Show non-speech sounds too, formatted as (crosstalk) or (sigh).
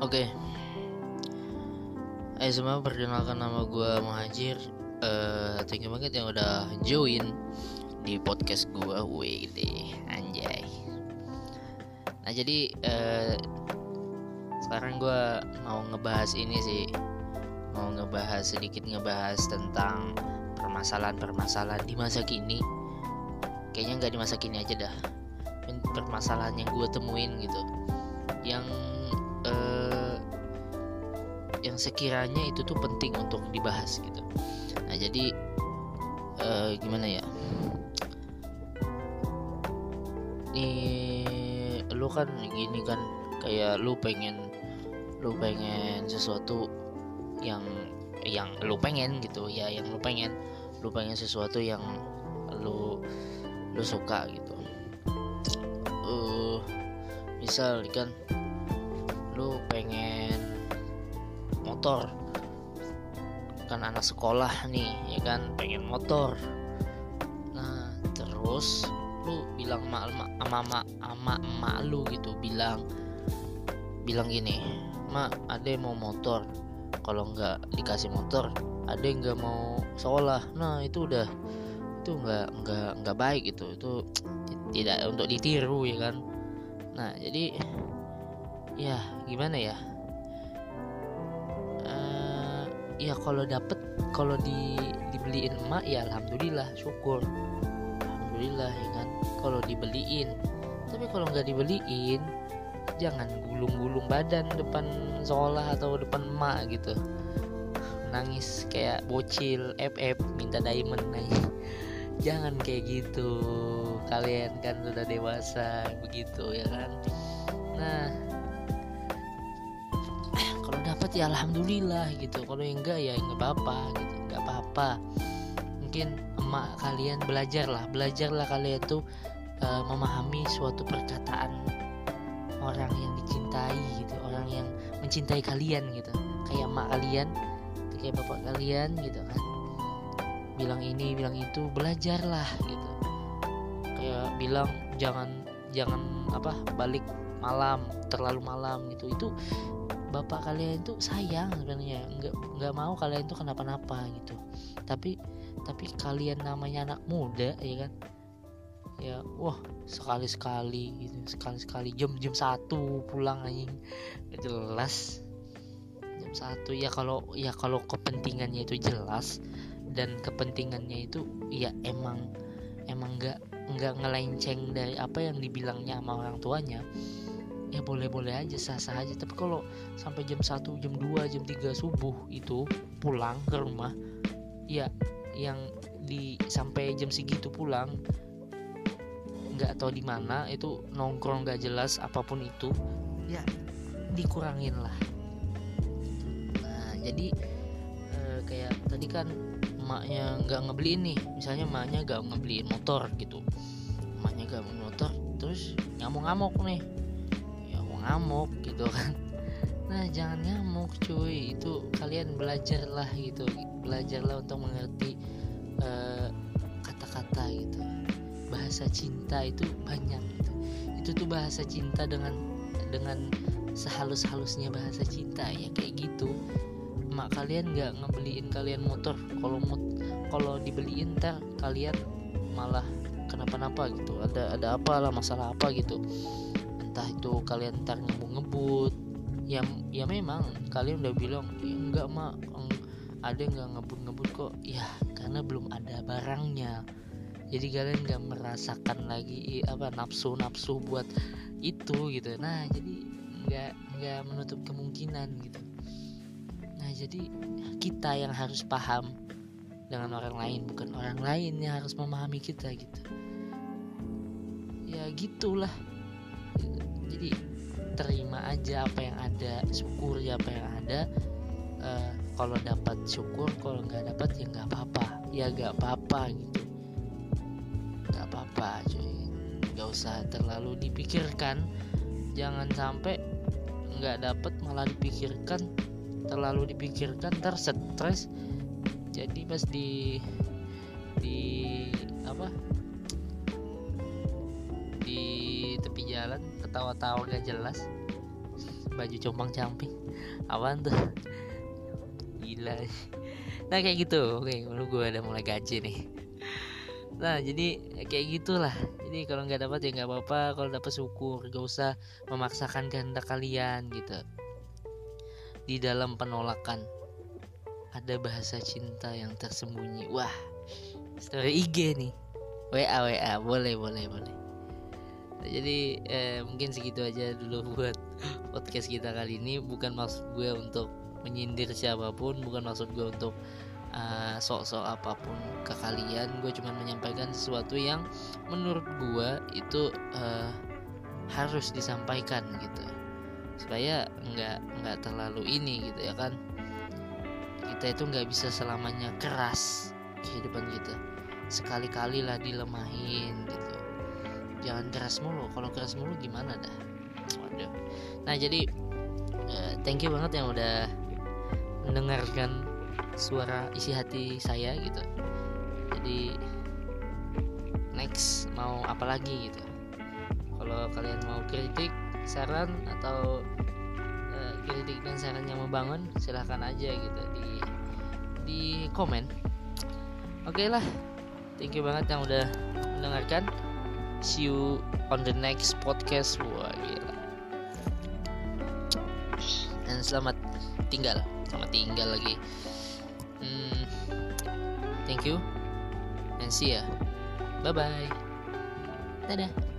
Oke. Eh semua perkenalkan nama gue Muhajir. Eh thank you banget yang udah join di podcast gue. Wih, anjay. Nah jadi eh sekarang gue mau ngebahas ini sih. Mau ngebahas sedikit ngebahas tentang permasalahan-permasalahan di masa kini. Kayaknya nggak di masa kini aja dah. Permasalahan yang gue temuin gitu. Yang yang sekiranya itu tuh penting untuk dibahas gitu. Nah jadi eh, gimana ya? Nih lu kan gini kan kayak lu pengen lu pengen sesuatu yang yang lu pengen gitu ya yang lu pengen lu pengen sesuatu yang lu lu suka gitu uh, misal kan lu pengen motor. Kan anak sekolah nih ya kan pengen motor. Nah terus lu bilang sama ama ama emak lu gitu bilang bilang gini mak ada mau motor. Kalau nggak dikasih motor ada yang nggak mau sekolah. Nah itu udah itu nggak nggak nggak baik gitu. Itu tidak untuk ditiru ya kan? Nah jadi ya gimana ya ya kalau dapet kalau di dibeliin emak ya alhamdulillah syukur. Alhamdulillah ya kan? Kalau dibeliin. Tapi kalau nggak dibeliin jangan gulung-gulung badan depan sekolah atau depan emak gitu. Nangis kayak bocil FF minta diamond aja (laughs) jangan kayak gitu. Kalian kan sudah dewasa begitu ya kan? Nah dapat ya alhamdulillah gitu. Kalau enggak ya enggak apa-apa gitu. Enggak apa-apa. Mungkin emak kalian belajarlah. Belajarlah kalian tuh uh, memahami suatu perkataan orang yang dicintai gitu. Orang yang mencintai kalian gitu. Kayak emak kalian kayak bapak kalian gitu kan. Bilang ini bilang itu belajarlah gitu. Kayak bilang jangan jangan apa balik malam terlalu malam gitu. Itu bapak kalian itu sayang sebenarnya. Nggak nggak mau kalian itu kenapa-napa gitu. Tapi tapi kalian namanya anak muda ya kan? Ya wah sekali sekali gitu. Sekali sekali jam jam satu pulang anjing. Jelas. Jam satu ya kalau ya kalau kepentingannya itu jelas dan kepentingannya itu ya emang emang nggak nggak ngelenceng dari apa yang dibilangnya sama orang tuanya ya boleh-boleh aja sah-sah aja. Tapi kalau sampai jam 1 jam 2 jam 3 subuh itu pulang ke rumah ya yang di sampai jam segitu pulang nggak tahu di mana itu nongkrong nggak jelas apa pun itu ya. dikurangin lah. Nah jadi eh, kayak tadi kan emaknya nggak ngebeliin nih. Misalnya emaknya nggak ngebeliin motor gitu. Emaknya nggak ngebeliin motor terus ngamuk-ngamuk nih ngamuk gitu kan. (laughs) Nah jangan ngamuk cuy. Itu kalian belajarlah gitu. Belajarlah untuk mengerti kata-kata uh, gitu bahasa cinta itu banyak gitu. Itu tuh bahasa cinta dengan dengan sehalus-halusnya bahasa cinta ya kayak gitu. Mak kalian nggak ngebeliin kalian motor. Kalau mot kalau dibeliin ntar kalian malah kenapa-napa gitu. Ada ada apa lah masalah apa gitu entah itu kalian ntar ngebut-ngebut. Ya ya memang kalian udah bilang enggak mak ada nggak ngebut-ngebut kok. Ya karena belum ada barangnya. Jadi kalian nggak merasakan lagi apa nafsu nafsu buat itu gitu. Nah jadi nggak nggak menutup kemungkinan gitu. Nah jadi kita yang harus paham dengan orang lain bukan orang lain yang harus memahami kita gitu. Ya gitulah jadi terima aja apa yang ada syukur ya apa yang ada. Uh, kalau dapat syukur kalau nggak dapat ya nggak apa-apa. Ya nggak apa-apa gitu. Nggak apa-apa cuy. Nggak usah terlalu dipikirkan. Jangan sampai nggak dapat malah dipikirkan. Terlalu dipikirkan ntar stres. Jadi pas di di apa? Di tepi jalan ketawa-tawa gak jelas. Baju compang camping apaan tuh? Gila. Nah kayak gitu. Oke menurut gue udah mulai gaji nih. Nah jadi kayak gitulah. Jadi kalau nggak dapat ya nggak apa-apa. Kalau dapat syukur gak usah memaksakan kehendak kalian gitu. Di dalam penolakan ada bahasa cinta yang tersembunyi. Wah story IG nih. WA WA boleh boleh boleh jadi eh, mungkin segitu aja dulu (laughs) buat podcast kita kali ini. Bukan maksud gue untuk menyindir siapa pun bukan maksud gue untuk uh, sok-sok apa pun ke kalian. Gue cuma menyampaikan sesuatu yang menurut gue itu uh, harus disampaikan gitu. Supaya nggak nggak terlalu ini gitu ya kan. Kita itu nggak bisa selamanya keras kehidupan kita. Sekali-kali lah dilemahin gitu jangan keras mulu. Kalau keras mulu gimana dah? Waduh. Nah jadi uh, thank you banget yang udah mendengarkan suara isi hati saya gitu. Jadi next mau apa lagi gitu? Kalau kalian mau kritik saran atau uh, kritik dan saran yang membangun silahkan aja gitu di di komen. Oke okay lah. Thank you banget yang udah mendengarkan see you on the next podcast wah gila. Dan selamat tinggal selamat tinggal lagi. Hmm, thank you and see ya. Bye bye dadah